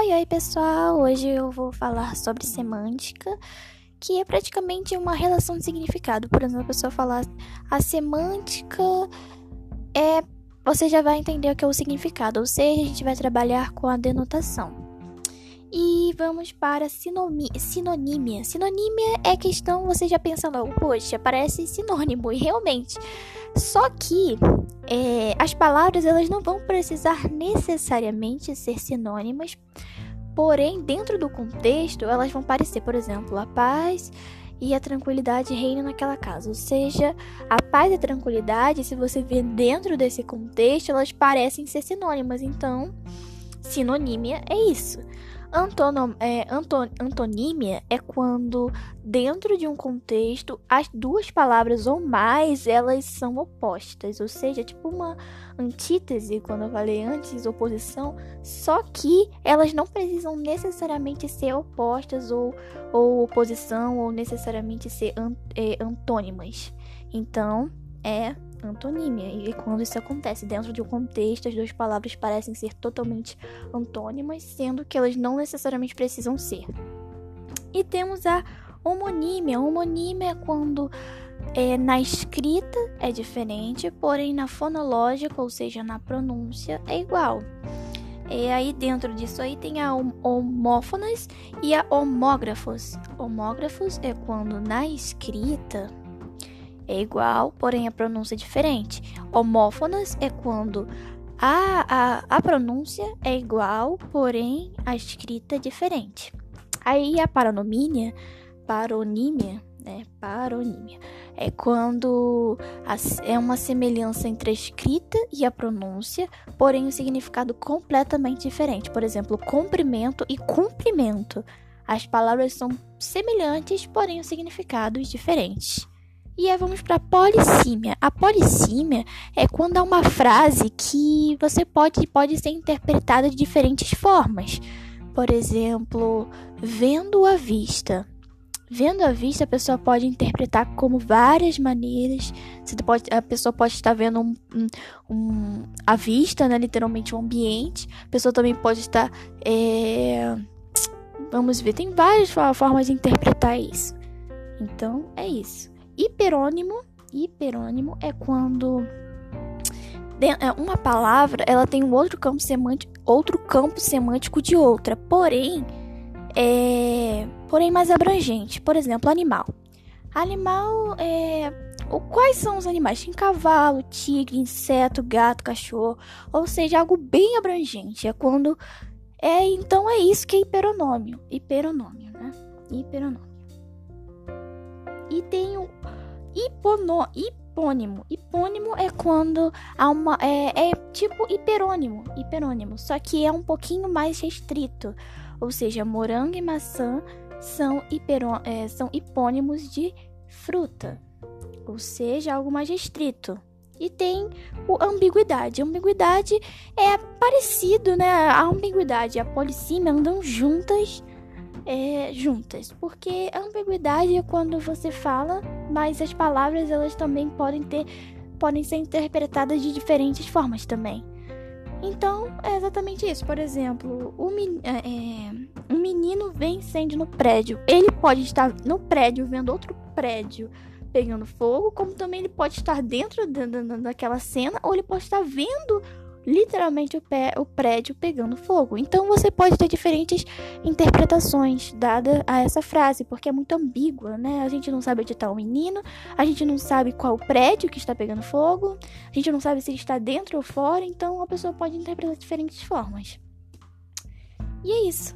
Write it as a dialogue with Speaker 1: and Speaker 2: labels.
Speaker 1: Oi, oi, pessoal! Hoje eu vou falar sobre semântica, que é praticamente uma relação de significado. Por exemplo, a pessoa falar a semântica é. Você já vai entender o que é o significado, ou seja, a gente vai trabalhar com a denotação. E vamos para sinonímia. Sinonímia é questão, você já pensa logo, poxa, parece sinônimo, e realmente. Só que é, as palavras elas não vão precisar necessariamente ser sinônimas, porém, dentro do contexto, elas vão parecer, por exemplo, a paz e a tranquilidade reinam naquela casa. Ou seja, a paz e a tranquilidade, se você vê dentro desse contexto, elas parecem ser sinônimas. Então, sinonímia é isso. Antonom, é, anton, antonímia é quando, dentro de um contexto, as duas palavras ou mais, elas são opostas. Ou seja, tipo uma antítese, quando eu falei antes, oposição, só que elas não precisam necessariamente ser opostas ou, ou oposição, ou necessariamente ser an, é, antônimas. Então, é antonímia. E quando isso acontece dentro de um contexto, as duas palavras parecem ser totalmente antônimas, sendo que elas não necessariamente precisam ser. E temos a homonímia. Homonímia é quando é, na escrita é diferente, porém na fonológica, ou seja, na pronúncia, é igual. E aí dentro disso aí tem a homófonas e a homógrafos. Homógrafos é quando na escrita é igual, porém a pronúncia é diferente. Homófonas é quando a, a, a pronúncia é igual, porém a escrita é diferente. Aí a paronomínia, paronímia, né? Paronímia é quando é uma semelhança entre a escrita e a pronúncia, porém um significado completamente diferente. Por exemplo, comprimento e cumprimento. As palavras são semelhantes, porém os significados diferentes. E aí vamos para policímia. A policímia é quando há uma frase que você pode, pode ser interpretada de diferentes formas. Por exemplo, vendo à vista. Vendo à vista, a pessoa pode interpretar como várias maneiras. Você pode, a pessoa pode estar vendo um, um, um, à vista, né, literalmente um ambiente. A pessoa também pode estar. É... Vamos ver, tem várias formas de interpretar isso. Então, é isso. Hiperônimo, hiperônimo é quando é, uma palavra ela tem um outro campo semântico, outro campo semântico de outra, porém é, porém mais abrangente. Por exemplo, animal. Animal é quais são os animais? Tem cavalo, tigre, inseto, gato, cachorro, ou seja, algo bem abrangente. É quando é então é isso que é hiperonômio, hiperonômio, né? Hiperonômio. E tem o hipono, hipônimo. Hipônimo é quando há uma. É, é tipo hiperônimo. Hiperônimo. Só que é um pouquinho mais restrito. Ou seja, morango e maçã são, hiperô, é, são hipônimos de fruta. Ou seja, algo mais restrito. E tem o ambiguidade. A ambiguidade é parecido, né? A ambiguidade e a policímia andam juntas é, juntas, porque a ambiguidade é quando você fala, mas as palavras elas também podem ter podem ser interpretadas de diferentes formas também. Então, é exatamente isso. Por exemplo, o é, é, um menino vem incêndio no prédio. Ele pode estar no prédio vendo outro prédio pegando fogo, como também ele pode estar dentro da, da, daquela cena, ou ele pode estar vendo literalmente o, pé, o prédio pegando fogo. Então você pode ter diferentes interpretações dadas a essa frase, porque é muito ambígua, né? A gente não sabe onde está o menino, a gente não sabe qual prédio que está pegando fogo, a gente não sabe se ele está dentro ou fora, então a pessoa pode interpretar de diferentes formas. E é isso.